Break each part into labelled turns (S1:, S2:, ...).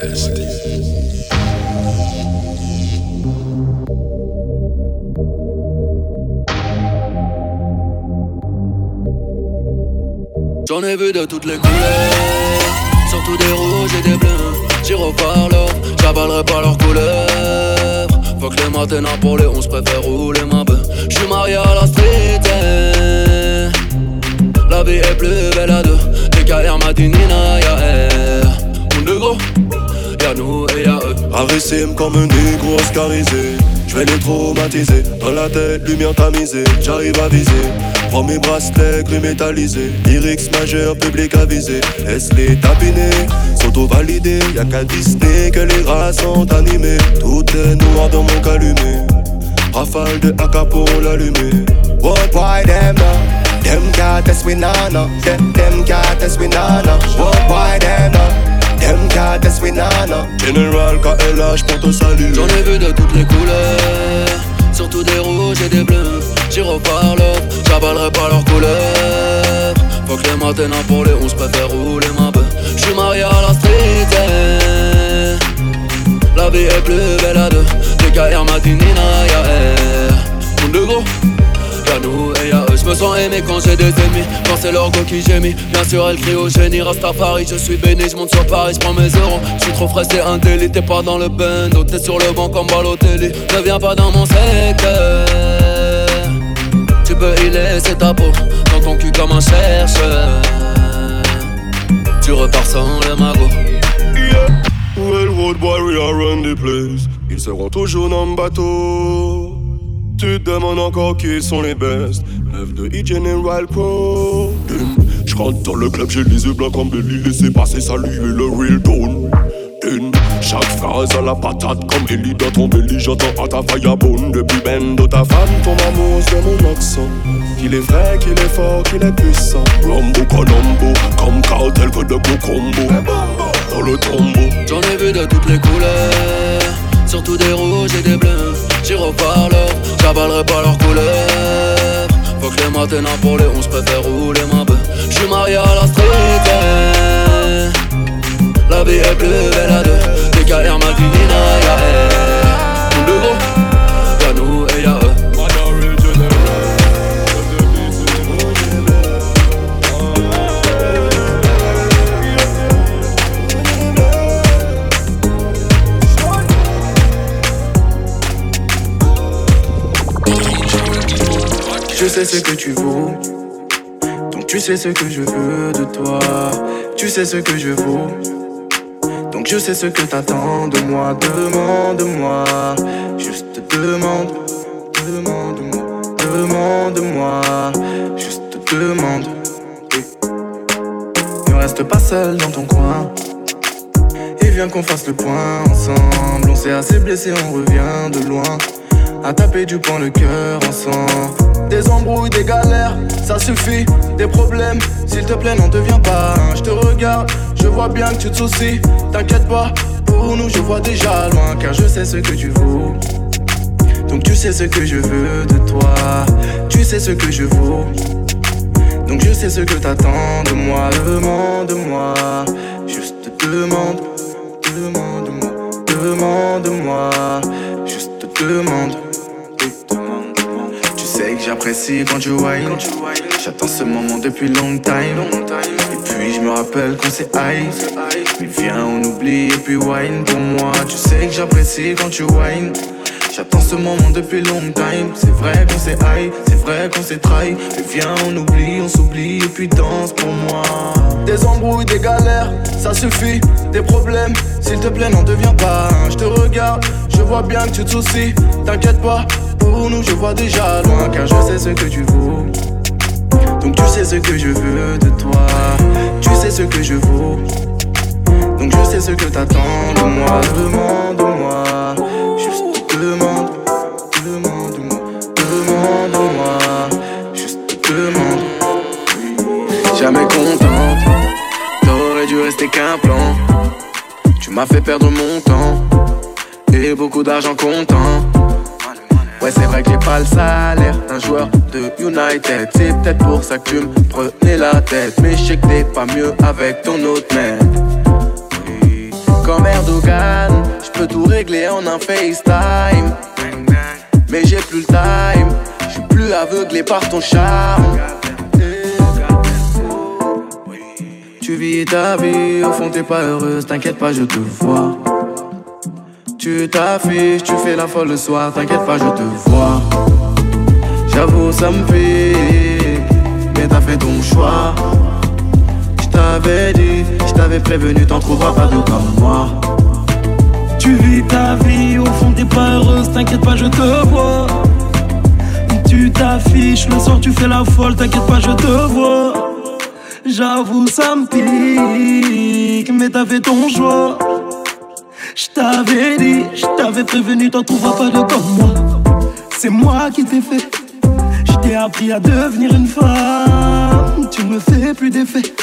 S1: J'en ai vu de toutes les couleurs, surtout des rouges et des bleus. J'y par l'or, j'avalerai pas leurs couleurs. Faut que les matins pour les 11 préfère rouler ma bœuf. J'suis marié à la street. Eh. La vie est plus belle à deux. Les carrières matinina, y'a air. On de gros, nous et y'a eux.
S2: Arissime comme un négro oscarisé. J'vais les traumatiser. Dans la tête, lumière tamisée. J'arrive à viser. Prends mes bracelets gris métallisés. Lyrics majeur, public avisé. Laisse-les tapiner. Sont tout validés. Y'a qu'à Disney que les rats sont animés. Tout est noir dans mon calumet. Rafale de AK pour l'allumer.
S3: What why them now? Them we nana. Them, we nana. What why them now? Them test we nana.
S2: General KLH pour te saluer.
S1: J'en ai vu de toutes les couleurs. Surtout des rouges et des bleus. J'y repars l'autre, j'avalerai pas leurs couleurs. Faut que les matins pour les 11 préfère rouler ma bœuf. J'suis marié à la street. eh. La vie est plus belle à deux. Carrières matinina, y'a air. Monde de gros. Y'a nous et y'a me sens aimé quand j'ai des ennemis. Quand c'est leur go qui gémit, bien sûr elle crie au génie. Rastafari, je suis béni, je monte sur Paris, je prends mes euros. Je suis trop frais, c'est un délit, t'es pas dans le bando T'es sur le banc comme Balotelli, ne viens pas dans mon secteur. Tu peux y laisser ta peau, dans ton cul comme un chercheur. Tu repars sans le magot.
S2: Well, road warrior run the place. Ils seront toujours dans le bateau. Tu te demandes encore qui sont les best. Meuf de E-General Pro. Je rentre dans le club, j'ai les yeux blancs comme Belly. Laissez passer, saluer le real tone. Chaque phrase à la patate comme Ellie dans ton belly. J'entends à ta firebone depuis bendo. Ta femme tombe amoureuse de mon accent. Qu'il est vrai, qu'il est fort, qu'il est puissant. Rambo Colombo, comme cartel que de gros combo. Dans le tombeau.
S1: J'en ai vu de toutes les couleurs, surtout des rouges et des bleus. J'y repars l'or, j'avalerai pas leurs couleurs. Faut que les matins pour les 11 préfère rouler ma bœuf. J'suis marié à la street. eh. La vie est plus belle à deux. Des carrières matinina, y'a air. Monde
S4: Je sais ce que tu vaux. Donc tu sais ce que je veux de toi. Tu sais ce que je vaux. Donc je sais ce que t'attends de moi. Demande-moi. Juste demande. Demande-moi. Demande-moi. Juste demande. Ne reste pas seul dans ton coin. Et viens qu'on fasse le point ensemble. On s'est assez blessé, on revient de loin. À taper du poing le cœur ensemble. Des embrouilles, des galères, ça suffit. Des problèmes, s'il te plaît, n'en deviens pas. Je te regarde, je vois bien que tu te soucies. T'inquiète pas, pour nous, je vois déjà loin. Car je sais ce que tu vaux. Donc tu sais ce que je veux de toi. Tu sais ce que je vaux. Donc je sais ce que t'attends de moi. Demande-moi, juste demande. Demande-moi, demande-moi. Juste demande. Que j'apprécie quand tu whine. J'attends ce moment depuis long time. Et puis je me rappelle qu'on s'est high. Mais viens, on oublie et puis wine pour moi. Tu sais que j'apprécie quand tu whine. J'attends ce moment depuis long time. C'est vrai qu'on s'est high, c'est vrai qu'on s'est trahi. Mais viens, on oublie, on s'oublie et puis danse pour moi. Des embrouilles, des galères, ça suffit. Des problèmes, s'il te plaît, n'en deviens pas un. Je te regarde, je vois bien que tu te soucies. T'inquiète pas, pour nous, je vois déjà loin. Car je sais ce que tu vaux. Donc tu sais ce que je veux de toi. Tu sais ce que je vaux. Donc je sais ce que t'attends de moi. Demande-moi. Rester qu'un plan. Tu m'as fait perdre mon temps. Et beaucoup d'argent comptant. Ouais, c'est vrai que j'ai pas le salaire d'un joueur de United. C'est peut-être pour ça que tu me prenais la tête. Mais je sais que t'es pas mieux avec ton autre mec. Comme Erdogan. Je peux tout régler en un FaceTime. Mais j'ai plus le time. Je suis plus aveuglé par ton charme. Tu vis ta vie, au fond t'es pas heureuse, t'inquiète pas, je te vois. Tu t'affiches, tu fais la folle le soir, t'inquiète pas, je te vois. J'avoue, ça me fait, mais t'as fait ton choix. Je t'avais dit, je t'avais prévenu, t'en trouveras pas de comme moi.
S5: Tu vis ta vie, au fond t'es pas heureuse, t'inquiète pas, je te vois. Tu t'affiches, le soir tu fais la folle, t'inquiète pas, je te vois. J'avoue, ça me pique, mais t'as fait ton choix. Je t'avais dit, je t'avais prévenu, t'en trouveras pas de comme moi. C'est moi qui t'ai fait. Je t'ai appris à devenir une femme. Tu me fais plus d'effet.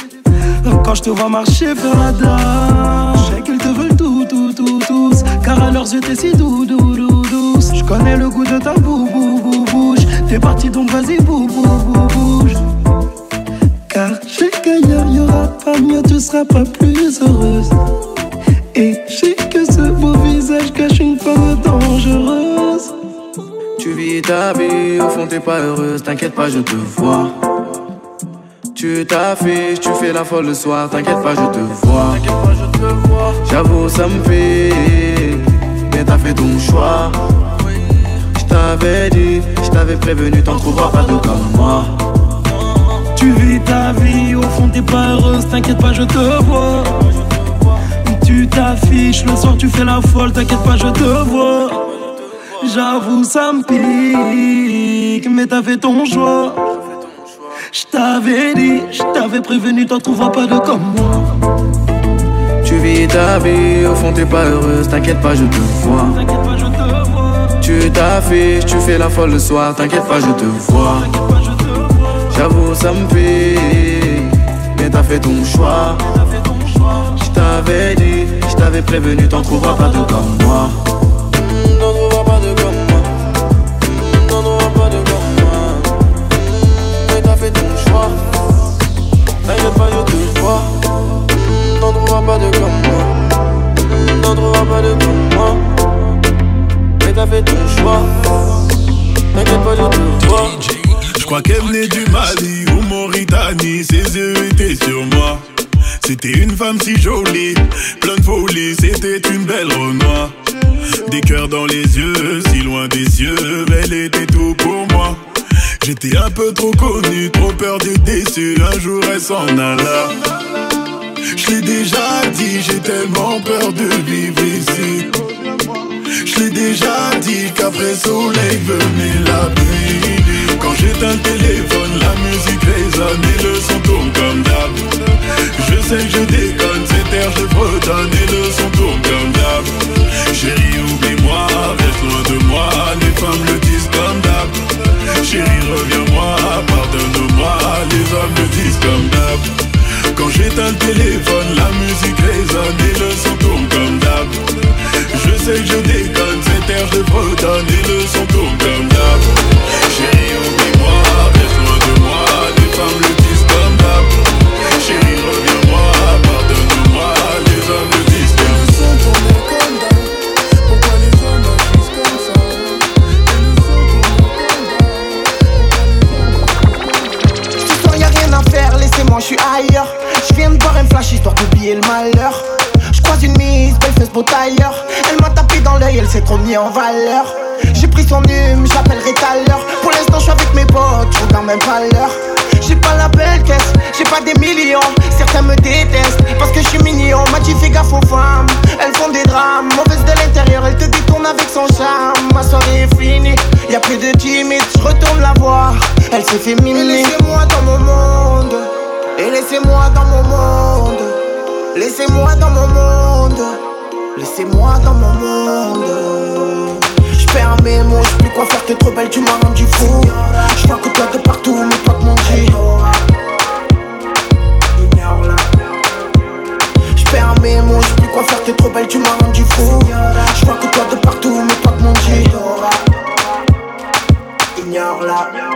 S5: Quand je te vois marcher faire la dame, je sais qu'ils te veulent tout, tout, tout, tous. Car à leurs yeux t'es si doux, doux, doux, douce. Je connais le goût de ta bou, bou, bou, bouche. T'es parti donc vas-y, bou, bou, bou, tu seras pas plus heureuse. Et je sais que ce beau visage cache une femme dangereuse.
S4: Tu vis ta vie, au fond t'es pas heureuse, t'inquiète pas, je te vois. Tu t'affiches, tu fais la folle le soir, t'inquiète pas, je te vois. J'avoue, ça me fait, mais t'as fait ton choix. Je t'avais dit, je t'avais prévenu, t'en trouveras pas de comme moi.
S5: Tu vis ta vie, au fond t'es pas heureuse, t'inquiète pas, je te vois. Tu t'affiches, le soir tu fais la folle, t'inquiète pas, je te vois. J'avoue, ça me pique, mais t'as fait ton choix. Je t'avais dit, je t'avais prévenu, t'en trouveras pas de comme moi.
S4: Tu vis ta vie, au fond t'es pas heureuse, t'inquiète pas, je te vois.
S5: T'inquiète pas, je te vois.
S4: Tu t'affiches, tu fais la folle le soir, t'inquiète pas, je te vois. Ça me pique, mais t'as fait ton choix.
S5: Fait.
S4: Je dit, je prévenu, t'en trouveras pas de comme moi. T'en trouveras pas de comme moi. T'en trouveras pas de comme moi. Mais t'as fait ton choix. Pas. T'en trouveras pas de comme moi. T'en pas de. Mais t'as fait ton choix. T'inquiète pas, je te.
S6: Je crois qu'elle venait du Mali ou Mauritanie, ses yeux étaient sur moi. C'était une femme si jolie, pleine de folie, c'était une belle Renoir. Des cœurs dans les yeux, si loin des yeux, elle était tout pour moi. J'étais un peu trop connu, trop peur d'être déçu, un jour elle s'en alla. Je l'ai déjà dit, j'ai tellement peur de vivre ici. Je l'ai déjà dit qu'après soleil venait la pluie. Quand j'éteins le téléphone, la musique résonne et le son tourne comme d'hab. Je sais que je déconne, c'est terre, je bretonne et le son tourne comme d'hab. Chérie, oublie-moi, reste loin de moi, les femmes le disent comme d'hab. Chérie, reviens-moi, pardonne-moi, les hommes le disent comme d'hab. Quand j'éteins le téléphone, la musique résonne et le son tourne comme d'hab. Je sais que je déconne, c'est terre, je bretonne et le son
S7: Ma soirée est finie, y a plus de timide, je retourne la voir. Elle s'est fait miner. Laissez-moi dans mon monde, et laissez-moi dans mon monde. Laissez-moi dans mon monde, laissez-moi dans mon monde. J'perds mes mots, j'sais plus quoi faire, t'es trop belle, tu m'as rendu fou. J'vois que toi de partout, mais toi de mon t'es trop belle, tu m'as rendu fou. J'vois que toi de partout, mais toi de mon G. Ignore-la.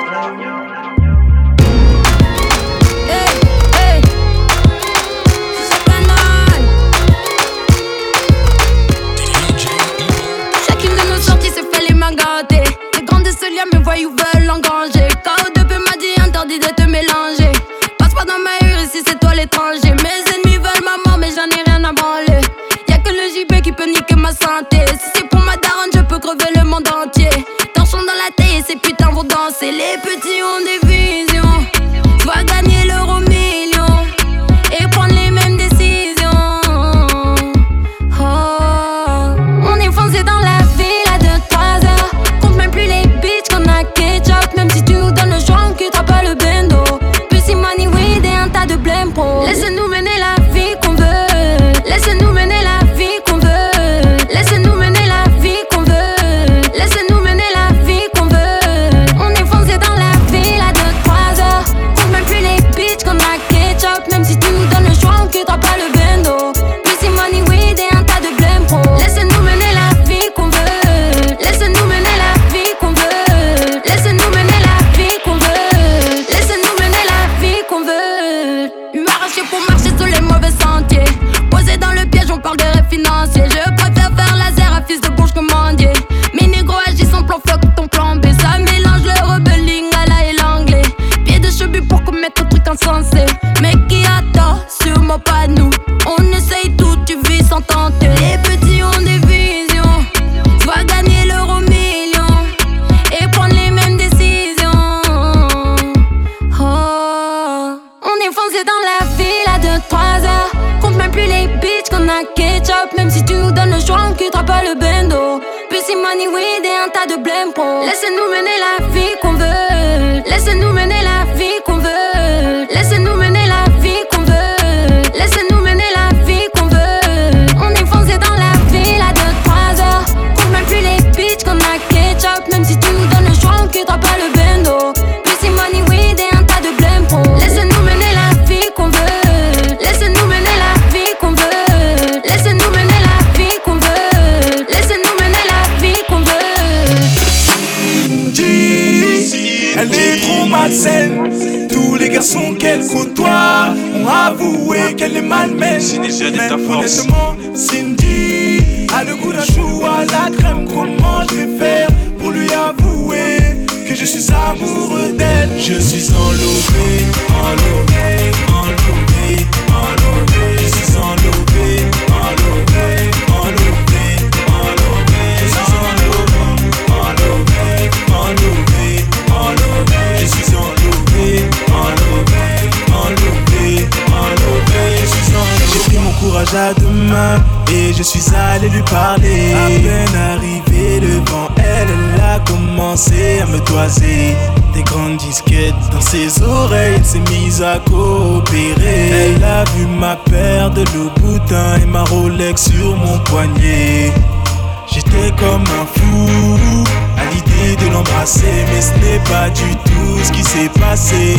S8: Est
S9: malmène. Mais honnêtement, Cindy a le goût d'un chou à la crème. Comment je vais faire pour lui avouer que je suis amoureux d'elle? Je suis enlevé, enlevé, enlevé, à deux mains et je suis allé lui parler. À peine arrivé devant elle, elle a commencé à me toiser. Des grandes disquettes dans ses oreilles, elle s'est mise à coopérer. Elle a vu ma paire de Louboutin et ma Rolex sur mon poignet. J'étais comme un fou à l'idée de l'embrasser, mais ce n'est pas du tout ce qui s'est passé.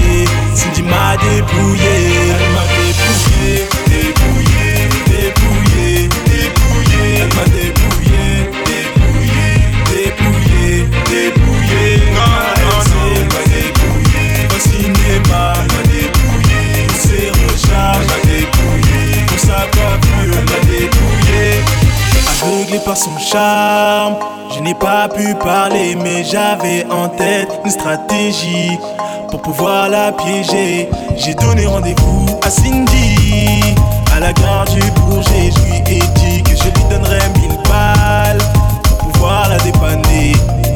S9: Cindy m'a dépouillé, elle m'a dépouillé, Par son charme, je n'ai pas pu parler, mais j'avais en tête une stratégie pour pouvoir la piéger. J'ai donné rendez-vous à Cindy, à la gare du Bourget. Je lui ai dit que je lui donnerais mille balles pour pouvoir la dépanner.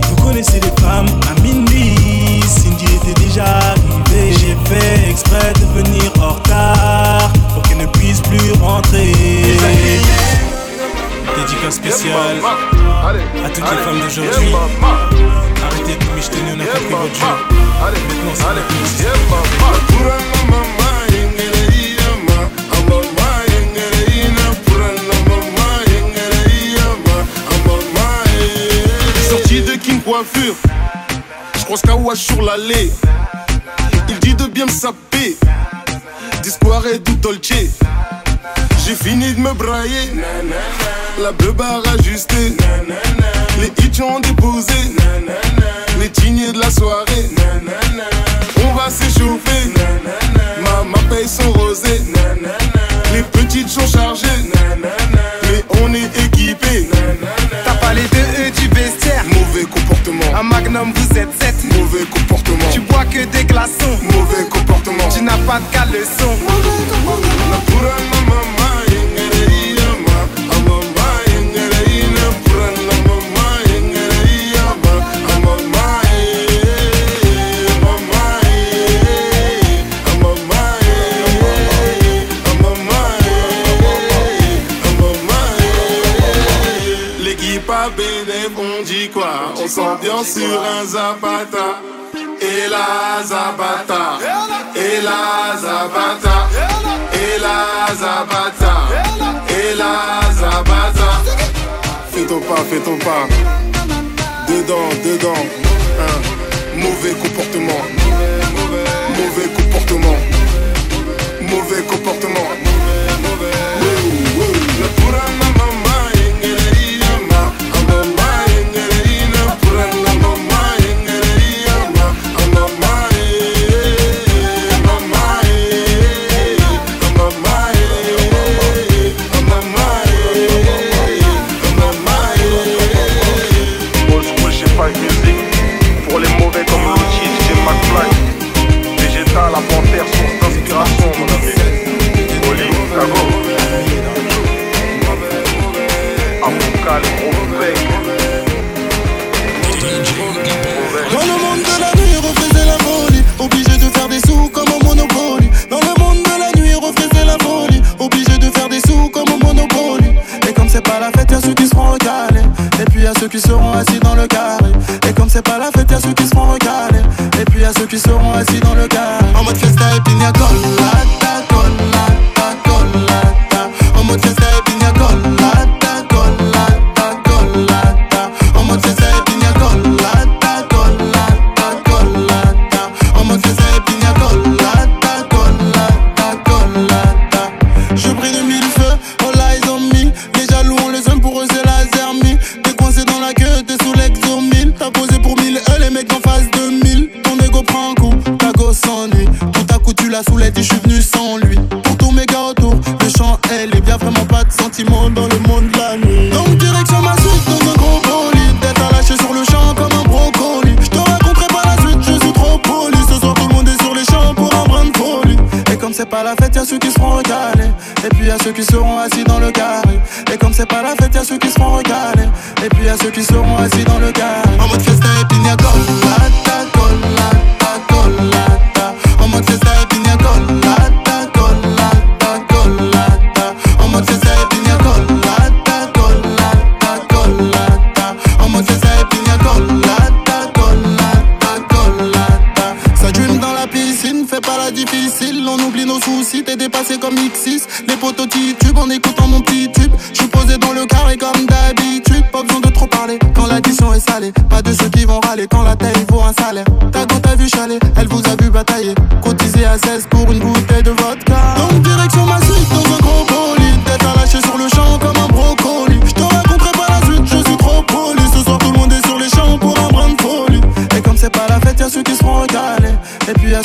S9: Vous connaissez les femmes à minuit, Cindy était déjà arrivée. J'ai fait exprès de venir en retard pour qu'elle ne puisse plus rentrer. Dédicace spéciale à toutes les femmes d'aujourd'hui. Arrêtez de nous on a compris votre jeu. Maintenant c'est la
S10: King Coiffure, je croise Kawash sur l'allée. Il dit de bien me saper, d'espoir et dolce. Fini de me brailler. La bleu barre ajustée. Les hits ont déposé. Les tignes de la soirée. On va s'échauffer. Maman paye son rosé. Les petites sont chargées. Mais on est équipés.
S11: T'as parlé de eux du bestiaire.
S10: Mauvais comportement.
S11: Un magnum, vous êtes sept.
S12: Mauvais comportement.
S10: Tu bois que des glaçons.
S12: Mauvais comportement.
S10: Tu n'as pas de caleçon. Mauvais comportement.
S12: Bien sur un Zapata. Et la Zapata. Et la Zapata. Et la Zapata. Et la Zapata. Fais ton pas, fais ton pas. Dedans, dedans. Hein. Mauvais comportement.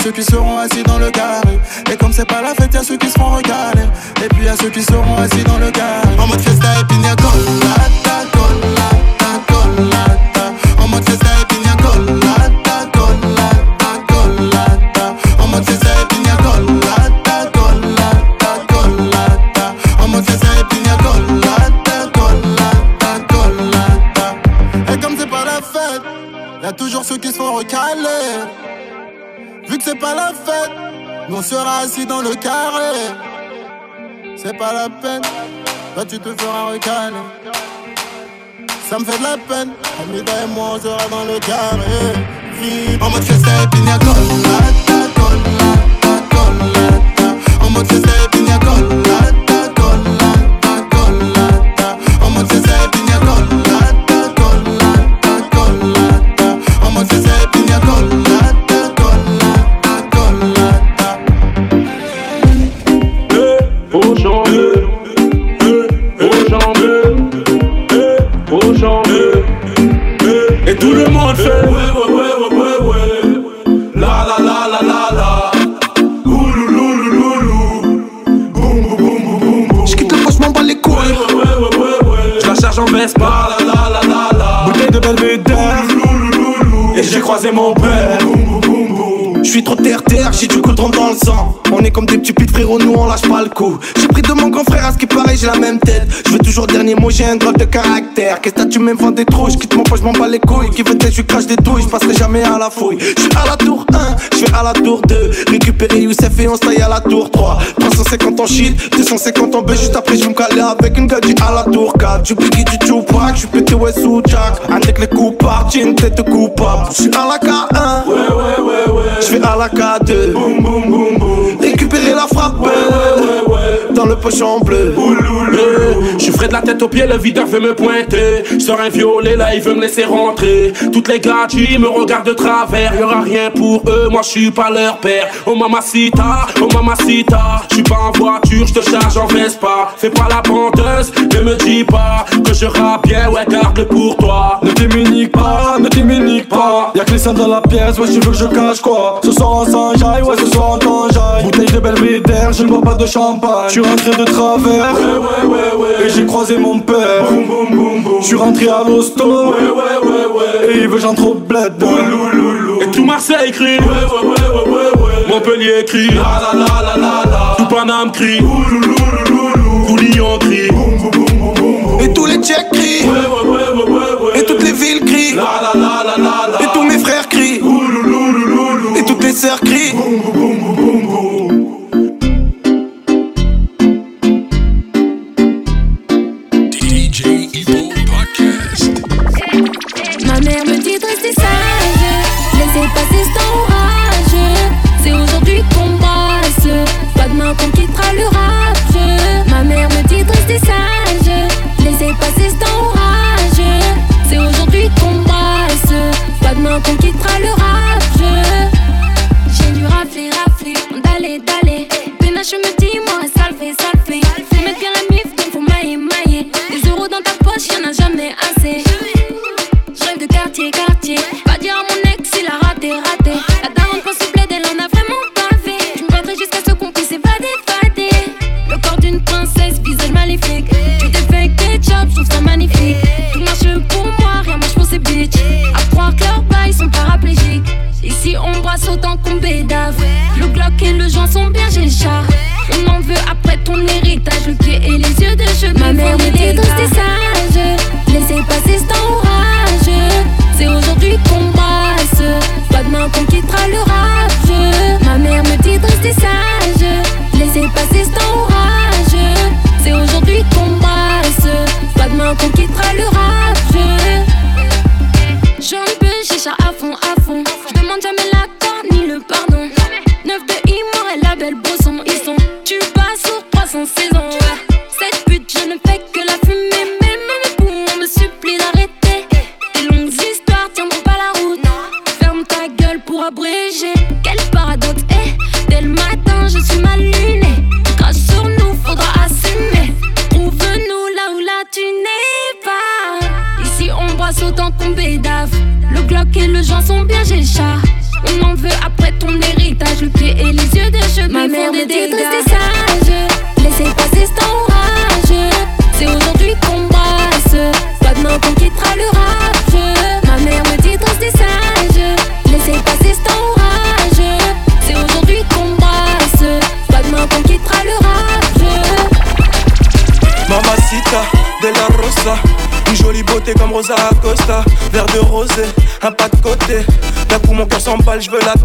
S13: ceux qui seront assis dans le carré. Et comme c'est pas la fête, y'a ceux qui seront regarder. Et puis y'a ceux qui seront assis dans le carré. En mode fiesta et pignacolade. assis dans le carré. C'est pas la peine, toi tu te feras recaler. Ça me fait de la peine, Amida et moi on sera dans le carré. En mode fiesta et pina colada, colada, colada. En mode fiesta et
S9: J'ai
S14: pris de mon grand frère à ce qui paraît, j'ai la même tête. Je veux toujours dernier mot, j'ai un drôle de caractère. Qu'est-ce que tu vendre des trous, quitte mon poche, je m'en bats les couilles. Qui veut être, je crache des douilles, je passerai jamais à la fouille. Je suis à la tour 1, je vais à la tour 2. Récupérer Youssef et on se à la tour 3. 350 en shit, 250 en B, juste après je me caler avec une gadget à la tour 4. Du Biggie, du Tupac, je suis pété ouais sous Jack. Avec les coups j'ai une tête coupable. Je suis à la K1,
S15: ouais ouais ouais ouais.
S14: Je vais à la K2,
S15: boum boum boum boum.
S14: Pochon bleu.
S15: Je suis frais de la tête aux pieds, le videur veut me pointer. Sors un violet, là il veut me laisser rentrer. Toutes les gars qui me regardent de travers, y'aura rien pour eux, moi je suis pas leur père. Oh mamacita, oh mamacita, je suis pas en voiture, je te charge en Vespa. Fais pas la penteuse, ne me dis pas que je rappe bien, ouais garde pour toi.
S16: Ne t'immunique pas, ne t'immunique pas. Y'a que les seins dans la pièce, ouais tu veux que je cache quoi? Ce soir en Saint-Jaille, ouais ce soir en Tanjaille. Bouteille de belvédère, je ne bois pas de champagne. Suis rentré de travers,
S15: ouais ouais ouais ouais.
S16: Et croisé mon père. Je suis rentré à l'hosto,
S15: ouais ouais ouais ouais.
S16: Et il veut j'en trop bled.
S15: Et tout Marseille crie, ouais ouais ouais ouais ouais. ouais. Montpellier crie,
S16: la la la la la la.
S15: Tout Paname crie, tout Lyon crie,
S14: Et tous les Tchèques crient,
S15: ouais ouais ouais ouais ouais.
S14: Et toutes les villes crient,
S15: la la la la la la.
S14: Et tous mes frères crient, Et toutes les sœurs crient.
S17: Pénache me dit, moi, ça le fait, ça le fait. Faut mettre bien la mif, donc faut mailler, mailler. Des euros dans ta poche, y'en a jamais assez. Je rêve de quartier, quartier. Pas dire à mon ex, il a raté, raté. La daronne pense au bled, elle en a vraiment bavé. Je me battrai jusqu'à ce qu'on puisse évader, fader. Le corps d'une princesse, visage maléfique. Tu t'es fait ketchup, je trouve ça magnifique. Tout marche pour moi, rien marche pour ces bitches. À croire que leurs bails sont paraplégiques. Ici, on brasse autant qu'on bédave. Le Glock et le joint sont
S14: mon cœur s'emballe, je veux la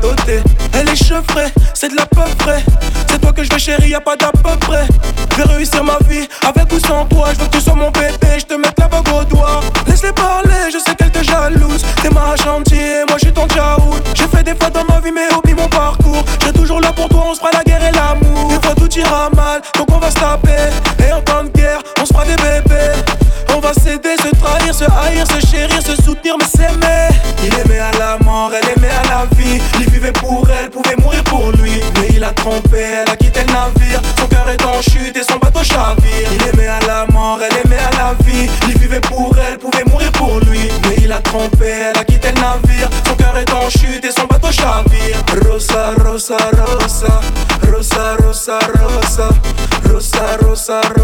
S14: Mais il a trompé, elle a quitté le navire. Son cœur est en chute et son bateau chavire. Il aimait à la mort, elle aimait à la vie. Il vivait pour elle, pouvait mourir pour lui. Mais il a trompé, elle a quitté le navire. Son cœur est en chute et son bateau chavire. Rosa, Rosa, Rosa. Rosa, Rosa, Rosa. Rosa, Rosa, Rosa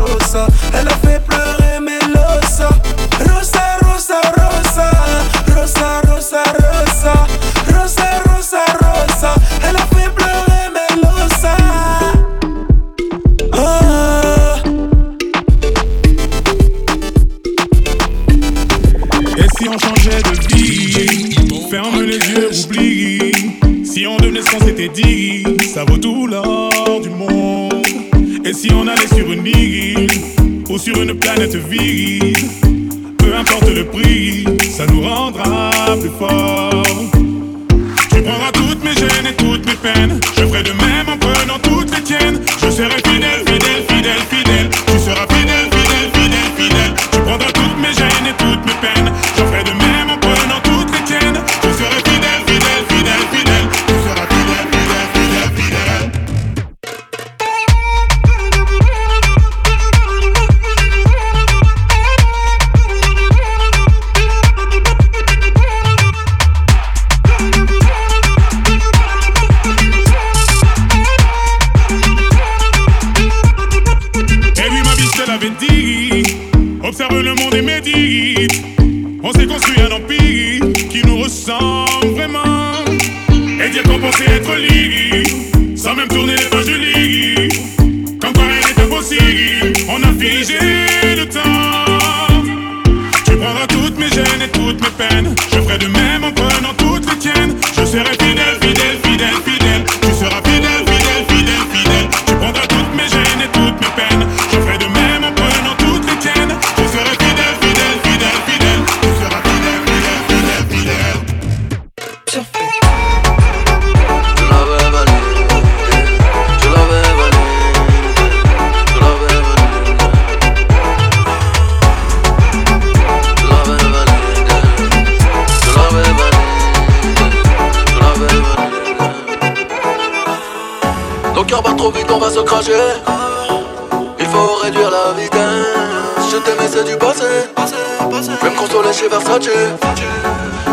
S1: fâché.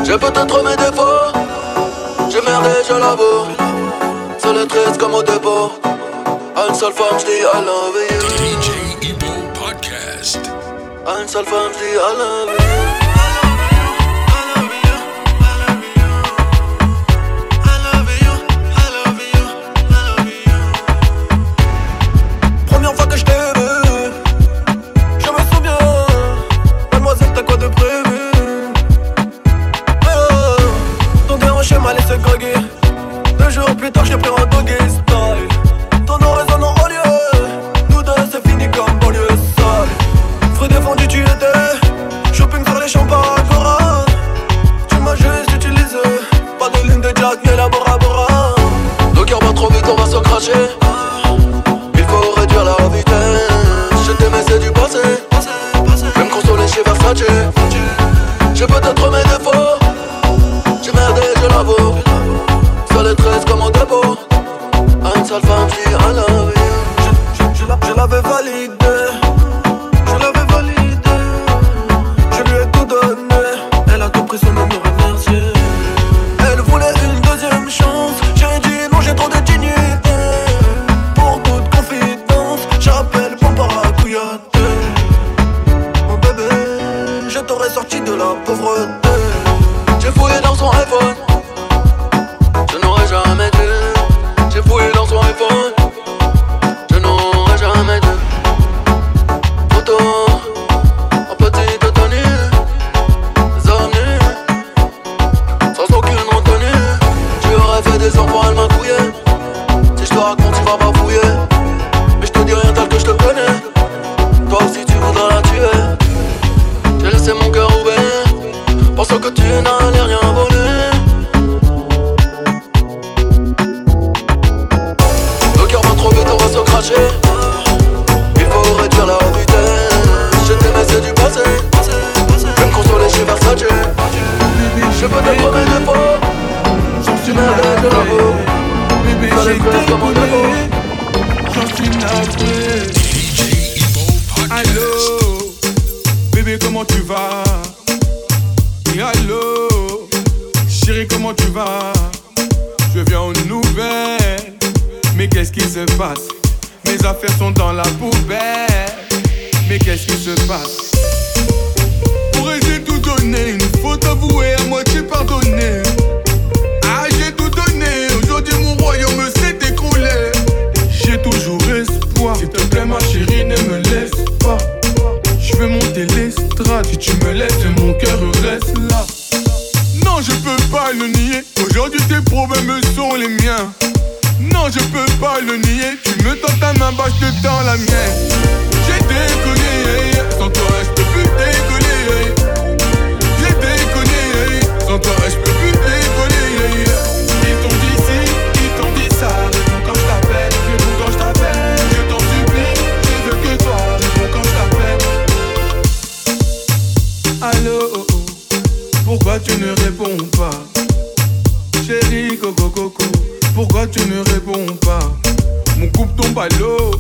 S1: J'ai peut-être mes défauts. J'ai merdé, je l'avoue. C'est le triste comme au dépôt. À une seule femme, je dis I love you.
S18: DJ Ibo Podcast.
S1: À une seule femme,
S5: je
S1: dis I love you.
S5: amoureux d'eux. Je
S1: fouille dans son iPhone.
S19: coco. Pourquoi tu ne réponds pas? Mon couple tombe à l'eau,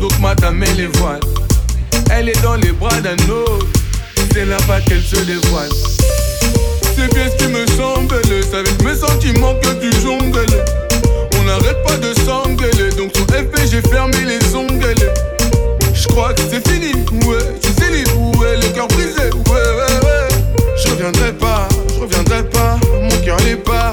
S19: donc madame elle les voiles. Elle est dans les bras d'un autre, c'est là-bas qu'elle se dévoile. C'est bien ce qui me semble, c'est avec mes sentiments que tu jongles. On n'arrête pas de s'engueuler, donc sur FP j'ai fermé les ongles. Je crois que c'est fini, ouais, tu sais ouais, le cœur brisé, ouais, ouais, ouais. Je reviendrai pas, je reviendrai pas, mon cœur n'est pas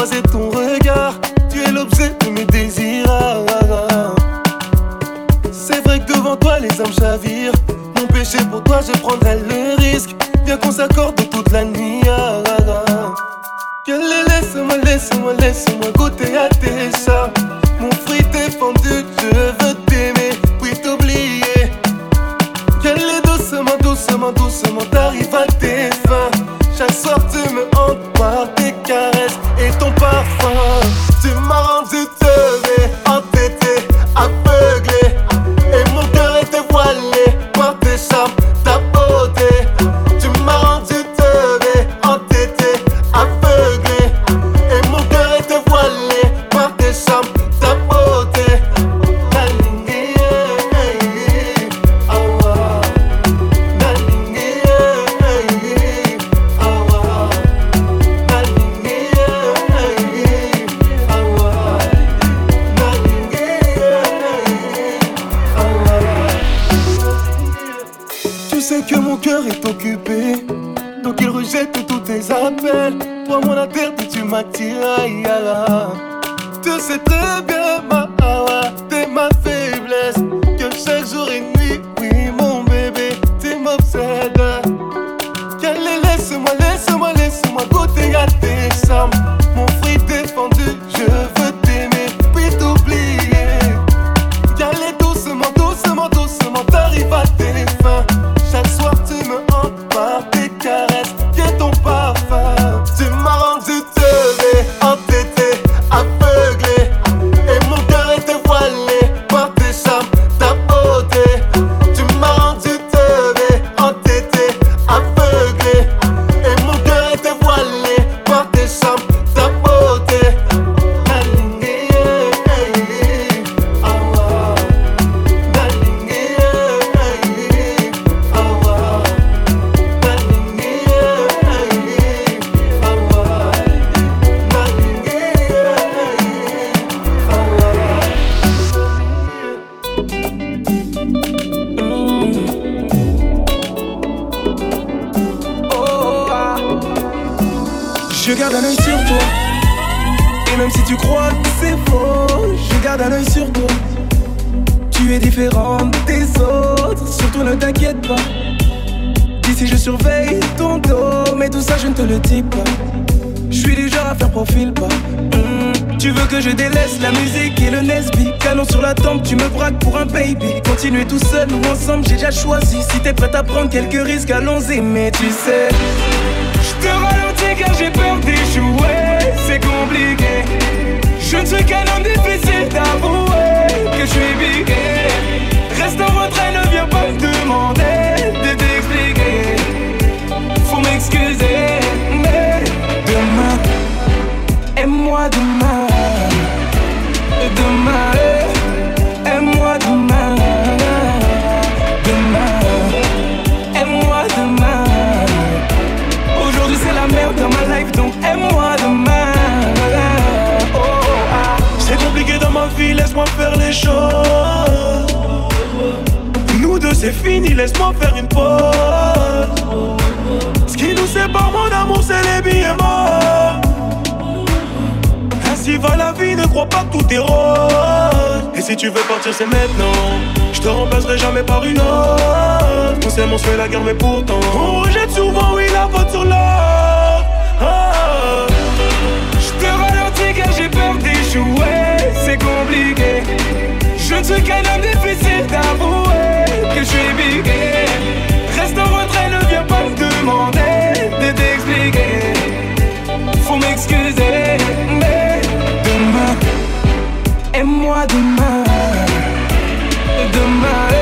S5: croisé ton regard, tu es l'objet de mes désirs. C'est vrai que devant toi les hommes chavirent. Mon péché pour toi, je prendrai le risque. Bien qu'on s'accorde sais que mon cœur est occupé, donc il rejette tous tes appels. Toi, mon interdit, tu m'attires. Tu sais très bien ma
S20: awa. quelques risques, allons-y, mais tu sais. C'est
S14: fini, laisse-moi faire une pause. Ce qui nous sépare, mon amour, c'est les billets morts. Ainsi va la vie, ne crois pas que tout est rose. Et si tu veux partir, c'est maintenant. Je te remplacerai jamais par une autre. On s'aime, on se la guerre, mais pourtant. On rejette souvent, oui, la faute sur l'autre. Ah.
S20: Je te ralentis car j'ai peur d'échouer, c'est compliqué. Je ne suis qu'un homme difficile d'avouer je suis bigué. Reste en retrait, ne viens pas me demander de t'expliquer. Faut m'excuser, mais demain, aime-moi demain. Demain,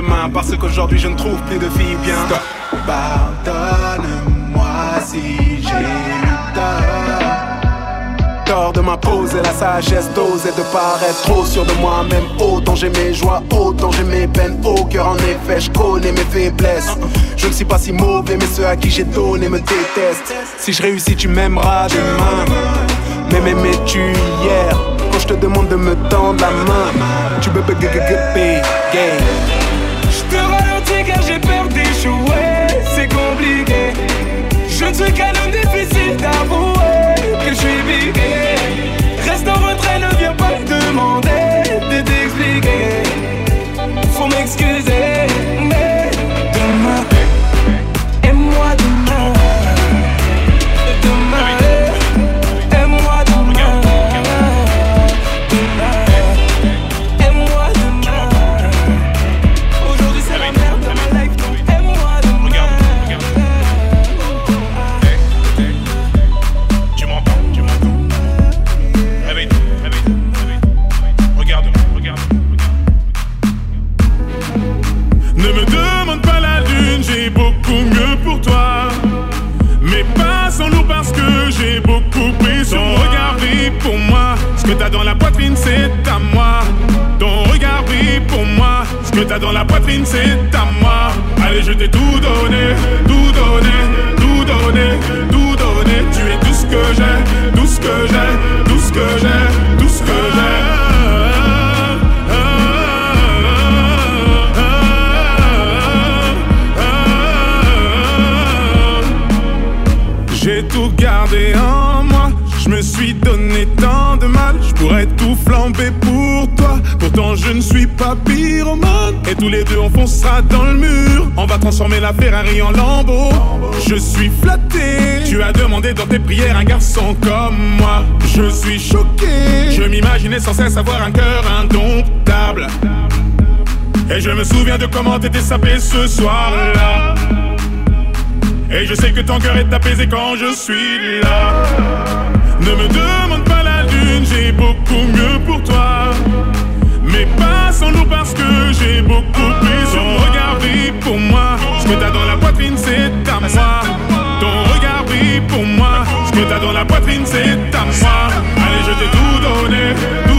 S20: demain
S21: parce qu'aujourd'hui je ne trouve plus de filles bien.
S22: Pardonne-moi si j'ai eu tort.
S21: Tort de m'imposer la sagesse d'oser de paraître trop sûr de moi-même. Autant j'ai mes joies, autant j'ai mes peines. Au cœur en effet, je connais mes faiblesses. Je ne suis pas si mauvais, mais ceux à qui j'ai donné me détestent. Si je réussis, tu m'aimeras demain. Mais m'aimais-tu hier Quand je te demande de me tendre la main, tu peux gay.
S20: Je suis
S23: flatté, tu as demandé dans tes prières un garçon comme moi. Je suis choqué, je m'imaginais sans cesse avoir un cœur indomptable. Et je me souviens de comment t'étais sapé ce soir-là. Et je sais que ton cœur est apaisé quand je suis là. Ne me demande pas la lune, j'ai beaucoup mieux pour toi. Mais pas sans loup parce que j'ai beaucoup pris. Ton regard Ce que t'as dans la poitrine, c'est à moi. Allez, je t'ai tout donné,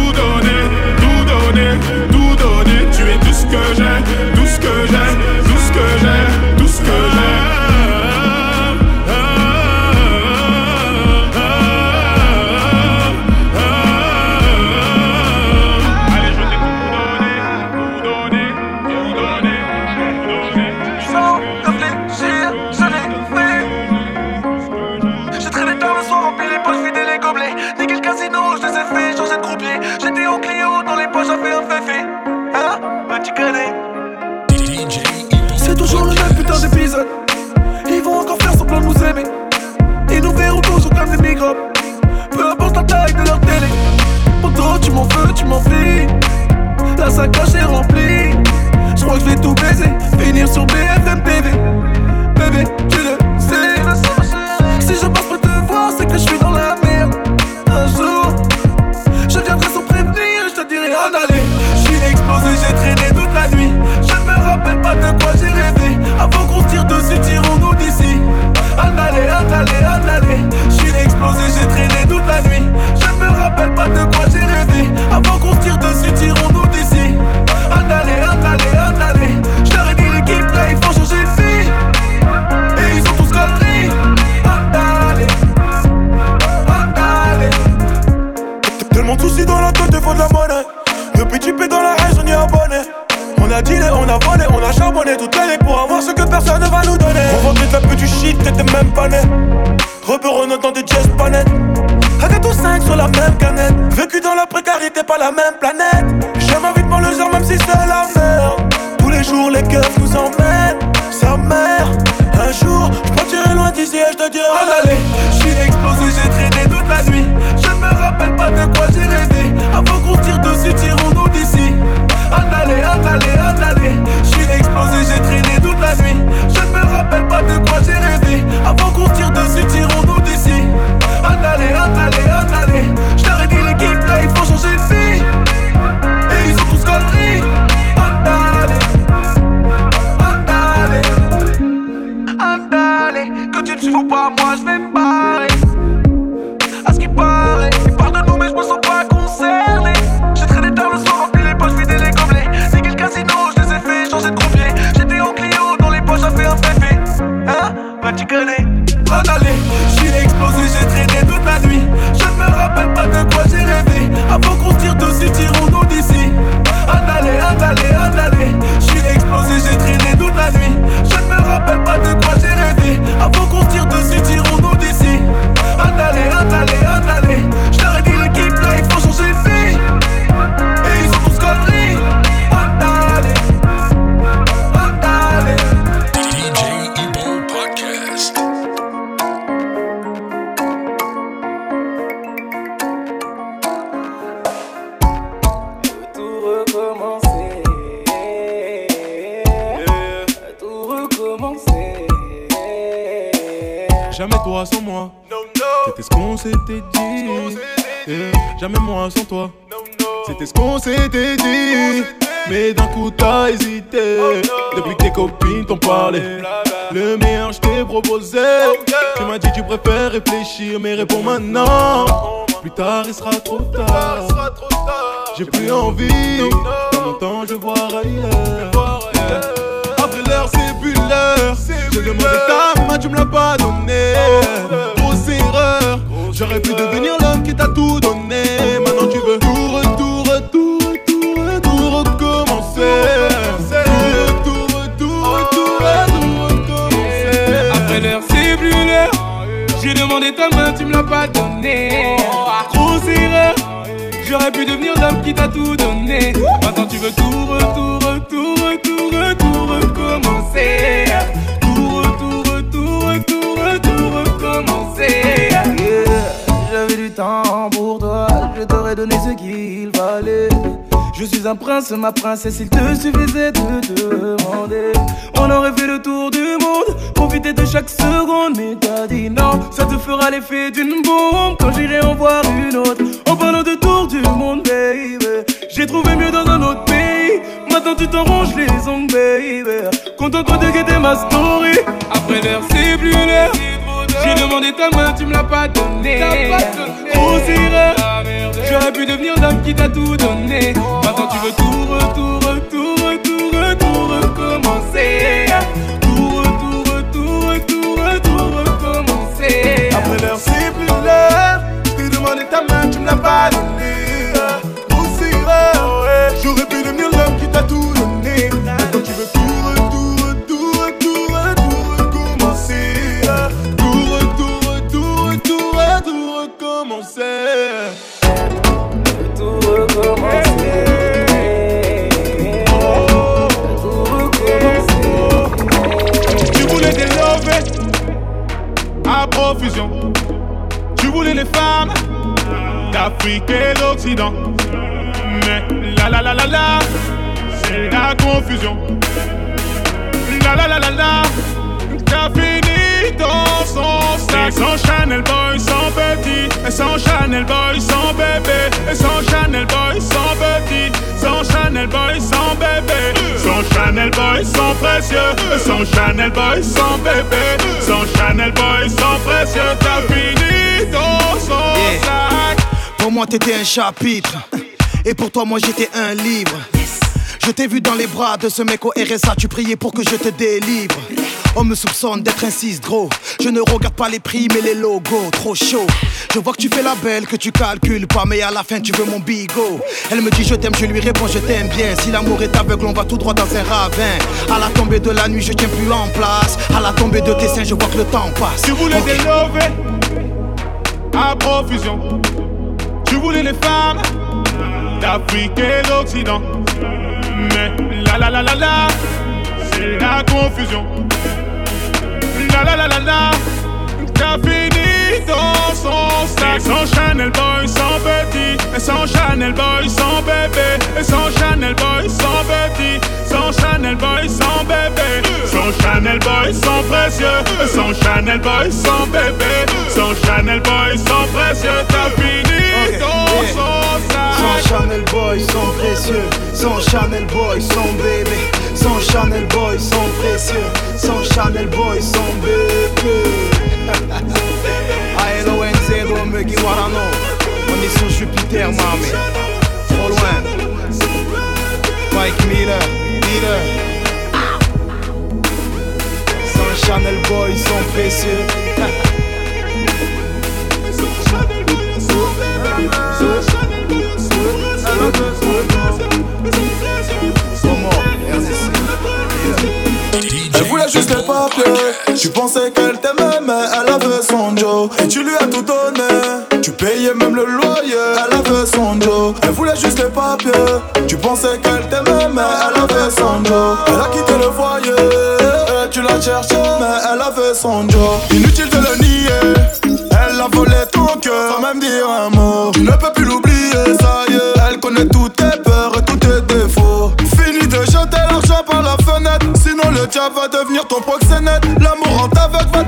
S23: Demandé ta main, tu me l'as pas donné. Grosse erreur. J'aurais pu devenir l'homme qui t'a tout donné. Maintenant tu veux tout, retour, retour, retour,
S5: un prince, ma princesse, il te suffisait de demander. On aurait fait le tour du monde, profiter de chaque seconde, mais t'as dit non. Ça te fera l'effet d'une bombe quand j'irai en voir une autre. En parlant de tour du monde, baby, j'ai trouvé mieux dans un autre pays. Maintenant tu t'arranges les ongles, baby. Content quoi de guetter ma story.
S20: Après l'heure, c'est plus l'heure. J'ai demandé ta main, tu me l'as pas donné. Grosse erreur. J'aurais pu devenir l'homme qui t'a tout donné. Maintenant tu veux tout, retour, retour, retour, retour, recommencer.
S5: Tu
S23: voulais les femmes d'Afrique et d'Occident. Mais la la la la la, c'est la confusion. La la la la la, t'as fini dans son sac. Et sans Chanel Boy, sans petit. Et sans Chanel Boy, sans bébé. Et sans Chanel Boy, sans petit. Sans Chanel Boy, sans bébé. Sans Chanel Boy, sans précieux. Sans Chanel Boy, sans bébé. Sans Chanel Boy, sans précieux. T'as fini dans son
S24: Yeah.
S23: sac.
S24: Pour moi, t'étais un chapitre. Et pour toi, moi, j'étais un livre. Je t'ai vu dans les bras de ce mec au RSA, tu priais pour que je te délivre. On me soupçonne d'être un 6 gros. Je ne regarde pas les prix, mais les logos, trop chaud. Je vois que tu fais la belle, que tu calcules pas, mais à la fin, tu veux mon bigot. Elle me dit je t'aime, je lui réponds je t'aime bien. Si l'amour est aveugle, on va tout droit dans un ravin. À la tombée de la nuit, je tiens plus en place. À la tombée de tes seins, je vois que le temps passe.
S23: Tu voulais
S24: Ok.
S23: des à profusion. Tu voulais les femmes d'Afrique et d'Occident. Mais la la la la la, c'est la confusion. La la la la la, t'as fini dans son sac. Sans Chanel Boy, sans petit. Et sans Chanel Boy, sans bébé. Et sans Chanel Boy, sans petit. Sans Chanel Boy, sans bébé. Sans Chanel Boy, sans précieux. Et sans Chanel Boy, sans bébé. Sans Chanel Boy, sans précieux. T'as fini dans son sac.
S24: Sans Chanel Boy, sans précieux. Sans Chanel Boy, sans bébé. Sans Chanel Boy, sans précieux. Sans Chanel Boy, sans bébé. A-L-O-N-Z, Omegi Warano. On est sur Jupiter, mamie. Trop loin. Mike Miller, Miller. Chanel Boy, sans précieux.
S13: Elle voulait juste les papiers. Tu pensais qu'elle t'aimait, mais elle avait son Joe. Et tu lui as tout donné. Tu payais même le loyer. Elle avait son Joe. Elle voulait juste les papiers. Tu pensais qu'elle t'aimait, mais elle avait son Joe. Elle a quitté le foyer. Tu l'as cherché, mais elle avait son Joe. Inutile de le nier. Elle a volé ton cœur, sans même dire un Diable va devenir ton proxénète. L'amour en t'aveugle va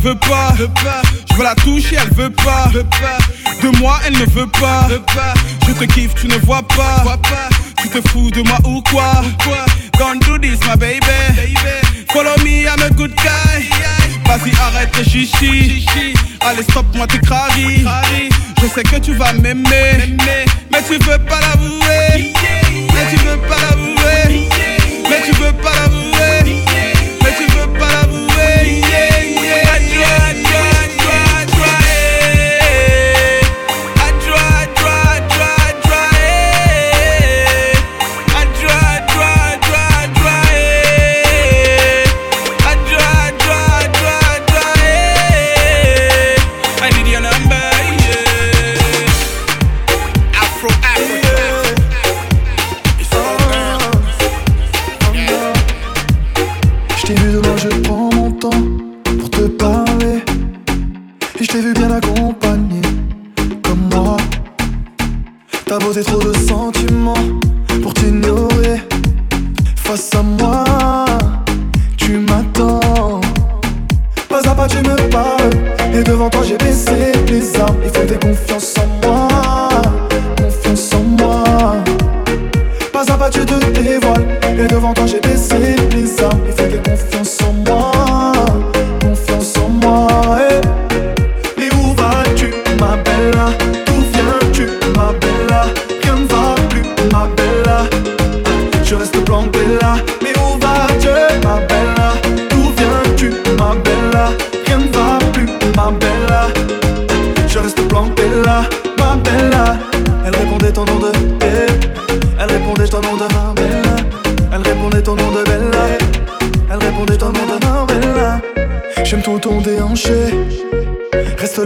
S20: veut pas. Je veux la toucher, elle veut pas. De moi, elle ne veut pas. Je te kiffe, tu ne vois pas. Tu te fous de moi ou quoi? Don't do this, my baby. Follow me, I'm a good guy. Vas-y, arrête le chichi. Allez, stop, moi tes craris. Je sais que tu vas m'aimer. Mais tu veux pas l'avouer. Mais tu veux pas l'avouer. Mais tu veux pas l'avouer.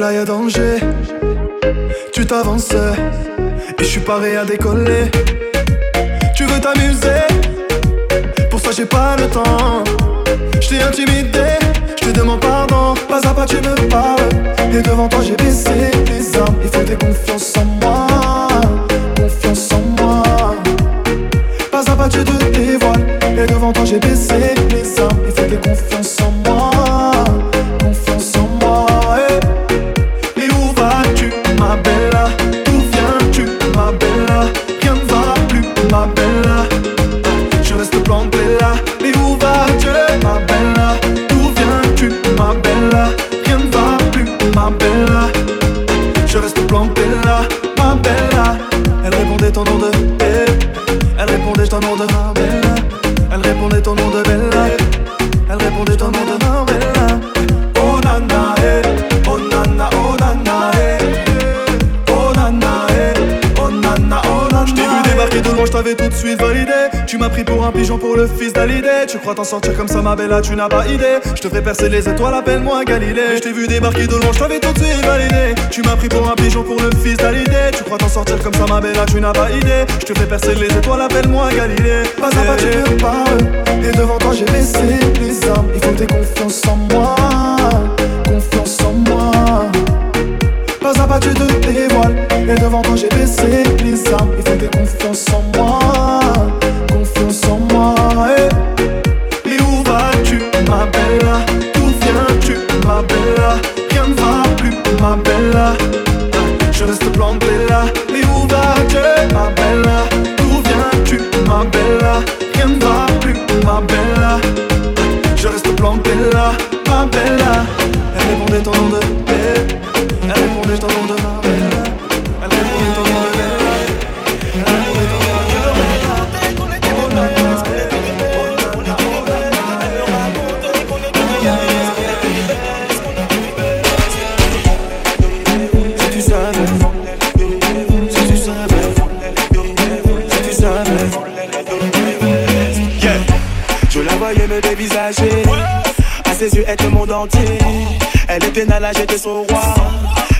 S13: Là y'a danger. Tu t'avances Et je suis paré à décoller. Tu veux t'amuser? Pour ça j'ai pas le temps. Je t'ai intimidé Je te demande pardon. Pas à pas tu me parles. Et devant toi j'ai baissé les armes. Il faut des confiance en moi. Confiance en moi. Pas à pas tu te dévoiles. Et devant toi j'ai baissé les armes. Il faut des confiance tout de suite validé. Tu m'as pris pour un pigeon pour le fils d'Alidé Tu crois t'en sortir comme ça ma bella, tu n'as pas idée. Je te fais percer les étoiles, appelle-moi Galilée. Je t'ai vu débarquer de loin, je t'avais tout de suite validé. Tu m'as pris pour un pigeon pour le fils d'Alidé Tu crois t'en sortir comme ça ma bella, tu n'as pas idée. Je te fais percer les étoiles, appelle-moi Galilée. Pas à pas tu me parles Et devant toi j'ai baissé les armes Il faut des confiance en moi. Confiance en moi. Pas à pas tu te Toi j'ai baissé les armes Il des confiance en moi Confiance en moi eh. Et où vas-tu ma bella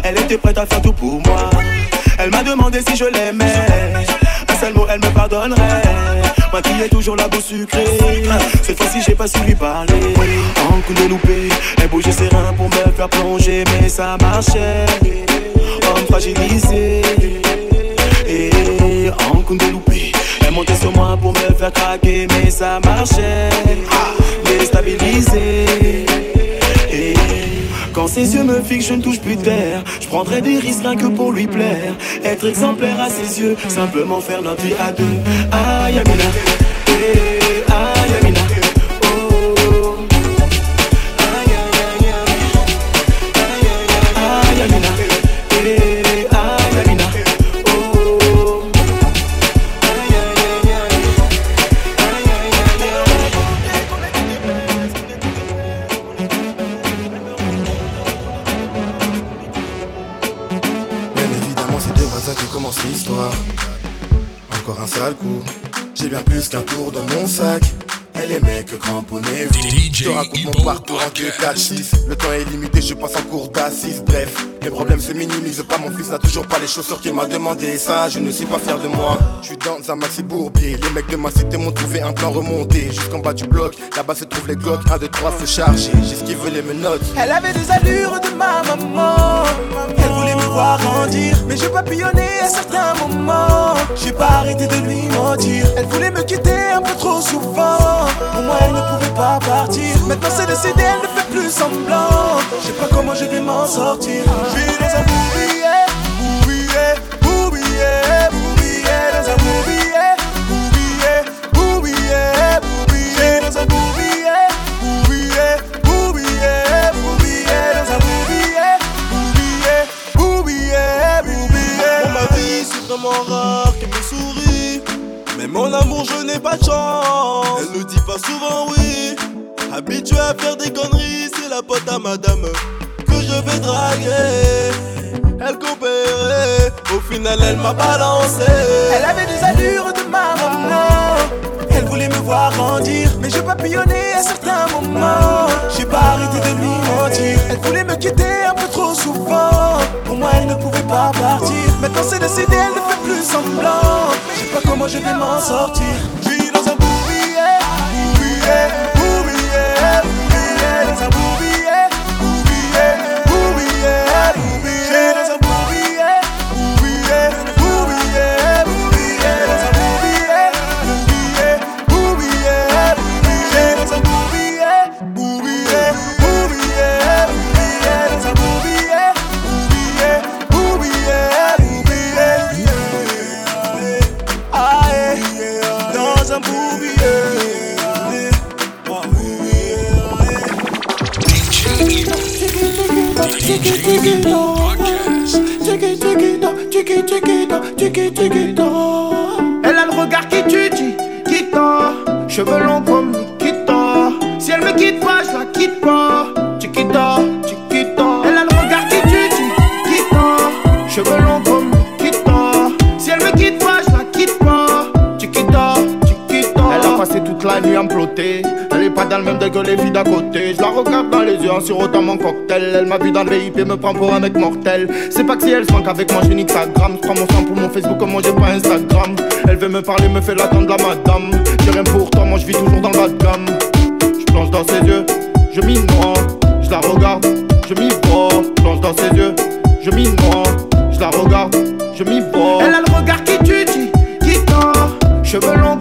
S13: Elle
S14: était prête à faire tout pour moi. Elle m'a demandé si je l'aimais. Un seul mot, elle me pardonnerait. Moi qui ai toujours la bouche sucrée. Cette fois-ci, j'ai pas su lui parler. En coup de loupé, elle bougeait ses reins pour me faire plonger, mais ça marchait. Homme fragilisé. En coup de loupé, elle montait sur moi pour me faire craquer, mais ça marchait. Ses yeux me fixent, je ne touche plus terre. Je prendrai des risques rien que pour lui plaire. Être exemplaire à ses yeux, simplement faire notre vie à deux. Aïe, Amina. Eh,
S24: cours d'assises Bref, mes problèmes se minimisent pas Mon fils n'a toujours pas les chaussures qu'il m'a demandé. Ça, je ne suis pas fier de moi. Je suis dans un maxi bourbier. Les mecs de ma cité m'ont trouvé un plan remonté. Jusqu'en bas du bloc, là-bas se trouvent les glocs 1, 2, 3, faut charger J'esquive les menottes
S14: Elle avait des allures de ma maman. Mais j'ai papillonné à certains moments. J'ai pas arrêté de lui mentir. Elle voulait me quitter un peu trop souvent. Pour moi, elle ne pouvait pas partir. Maintenant, c'est décidé, elle ne fait plus semblant. Je sais pas comment
S9: je vais m'en sortir. Je suis dans un boubillet, boubillet, boubillet, boubillet, dans un
S5: vraiment rare qu'elle me sourit. Mais mon amour, je n'ai pas de chance. Elle ne dit pas souvent oui. Habituée à faire des conneries, c'est la pote à madame que je vais draguer. Elle coopérait, au final elle m'a balancé.
S9: Elle avait des allures de ma maman. Elle voulait me voir grandir, mais je papillonnais à certains moments. J'ai pas arrêté de lui mentir. Elle voulait me quitter un peu trop souvent. Pour moi, elle ne pouvait pas partir. Maintenant, c'est décidé, elle ne fait plus semblant. Je sais pas comment je vais m'en sortir. Je dans un boubillet, boubillet,
S7: Elle a le regard qui tue, qui tord. Cheveux longs que les filles d'à côté. Je la regarde dans les yeux en sirotant mon cocktail. Elle m'a vu dans le VIP, me prend pour un mec mortel. C'est pas que si elle se manque avec moi, nique sa gramme. Je prends mon sang pour mon Facebook, comme moi j'ai pas Instagram. Elle veut me parler, me fait l'attendre la madame. J'ai rien pour toi, moi je vis toujours dans le gamme. Je plonge dans ses yeux, je m'y noie. Je la regarde, je m'y vois. Je plonge dans ses yeux, je m'y noie. Je la regarde, je m'y vois. Elle a le regard qui tue, qui tord. Cheveux longs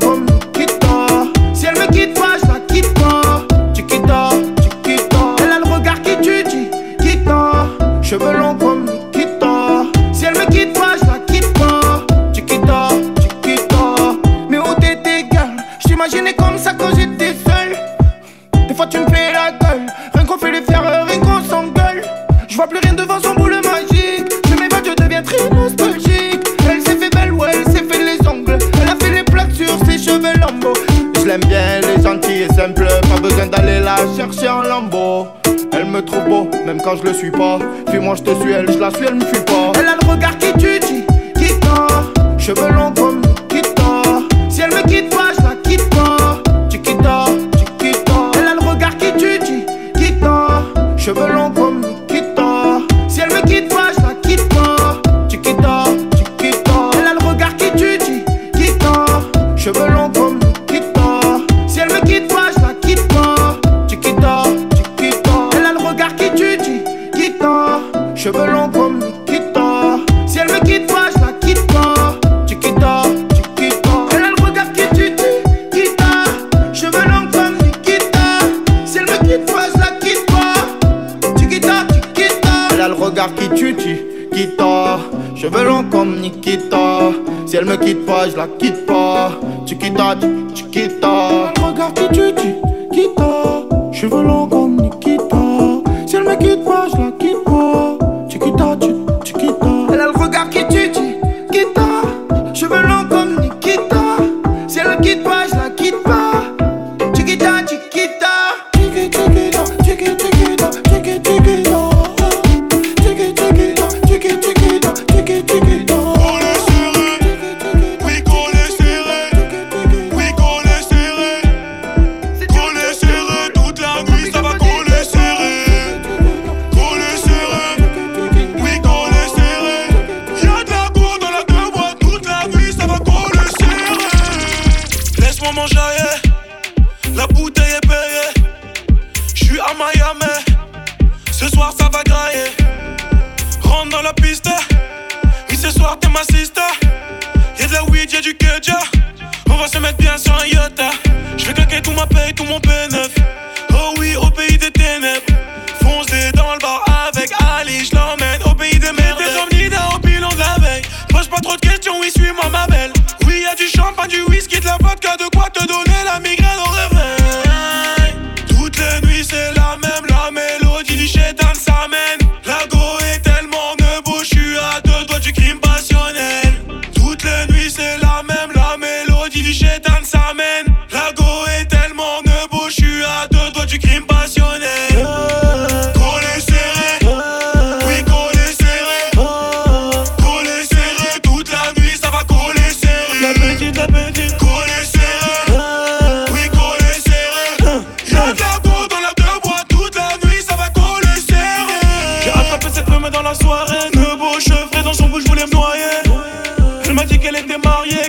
S7: je le suis pas. Puis moi je te suis, elle, je la suis, elle me fuit quitta. Cheveux longs comme Nikita. Si elle me quitte pas, je la quitte pas. Chiquita, chiquita. Elle a le regard qui tue, tu quitta. Cheveux longs comme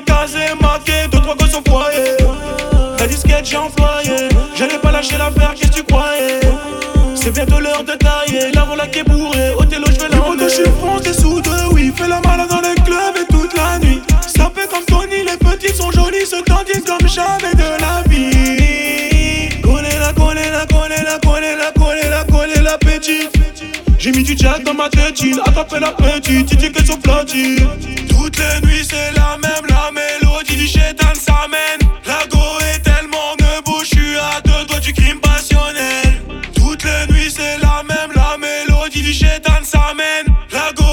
S14: casée, maquée, deux, trois gosses au foyer. La disquette, j'ai employé. J'allais pas lâcher l'affaire, qu'est-ce que tu croyais? C'est bientôt l'heure de tailler, la voilà qui est bourrée. Othello, je vais la je suis foncé sous deux, oui. Fais la malade dans les clubs et toute la nuit. Sapé comme Tony, les petits sont jolis, se tendissent comme jamais de la vie. Mis du jack dans ma tétine, attrapez la petite, dis qu'elles sont platines. Toutes les nuits, c'est la même, la mélodie du chétan s'amène. La go est tellement nebo, je suis à deux doigts du crime passionnel. Toutes les nuits, c'est la même, la mélodie du chétan s'amène. La go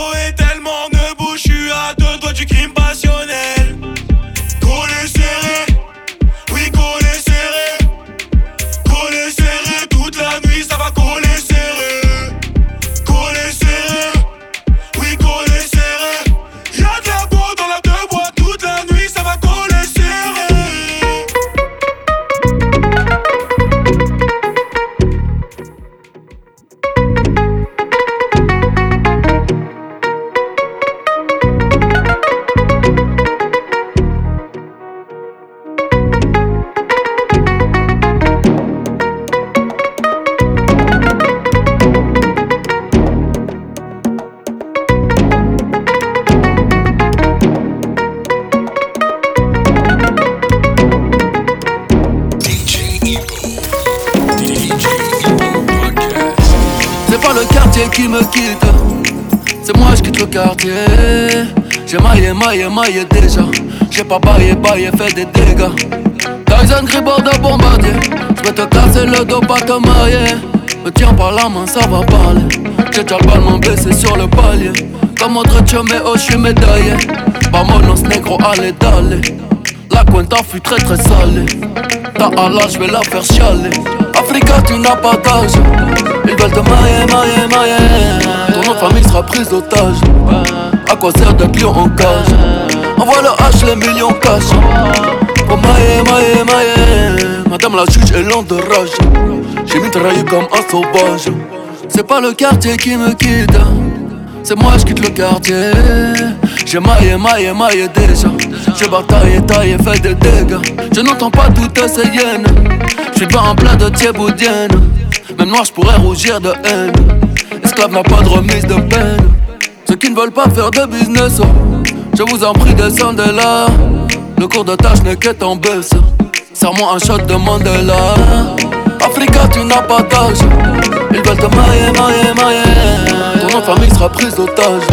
S1: déjà. J'ai pas baillé, baillé, fait des dégâts. Tyson Gribord de bombardier. Je vais te casser le dos, pas te marier. Me tiens par la main, ça va parler. J'ai déjà le baissé sur le palier. Comme autre mais oh, je suis médaillé. Vamonos negro, allez, d'aller. La cuenta fut très très salée. Ta Allah, je vais la faire chialer. Africa, tu n'as pas d'âge. Ils veulent te mailler, mailler, mailler. Ton nom famille sera prise d'otage. À quoi sert d'être lion en cage Envoie le H, les millions cash. Pour mailler, mailler, mailler. Madame la juge est lente de rage. J'ai mitraillé comme un sauvage. C'est pas le quartier qui me quitte. C'est moi je quitte le quartier J'ai maillé, maillé, maillé déjà J'ai bataillé, taillé, fait des dégâts Je n'entends pas toutes ces hyènes J'suis pas en plein de thieboudienne Même noir j'pourrais rougir de haine Esclave n'a pas de remise de peine Ceux qui ne veulent pas faire de business oh, Je vous en prie descendez là. Le cours de tâche n'est qu'être en baisse. Serre-moi un shot de Mandela. Africa tu n'as pas d'âge. Ils veulent te mailler, mailler, mailler Ton famille sera prise d'otage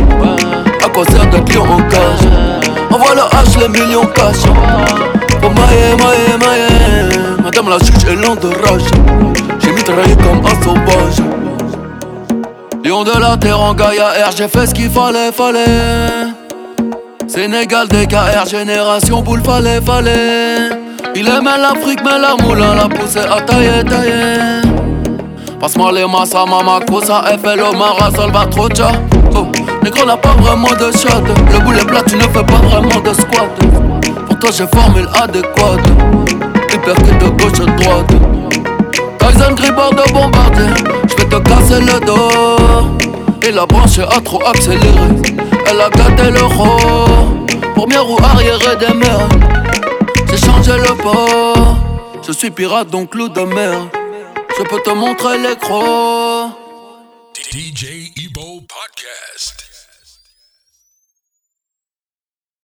S1: À quoi sert d'être lion en cage? Envoie le H, les millions cash. Pour mailler, mailler, mailler Madame la juge est lente de rage. J'ai mitraillé comme un sauvage Lion de la terre en Gaïa R J'ai fait ce qu'il fallait, fallait Sénégal, DKR, génération boule, fallait, fallait il aimait l'Afrique, mais la moulin l'a poussé à tailler, tailler. Passe-moi les massa, mama, cosa, FLO, Mara, Salvatrocha. Oh, négro n'a pas vraiment de shot. Le boulet plat, tu ne fais pas vraiment de squat. Pour toi, j'ai formule adéquate. Hypercute de gauche droite. Tyson Gribord de bombardier. Te casser le dos. Et la branche a trop accéléré. Elle a gâté le rôle. Première ou arrière des mers. J'ai changé le port. Je suis pirate donc loup de mer. Je peux te montrer l'écran.
S18: DJ Ebo Podcast.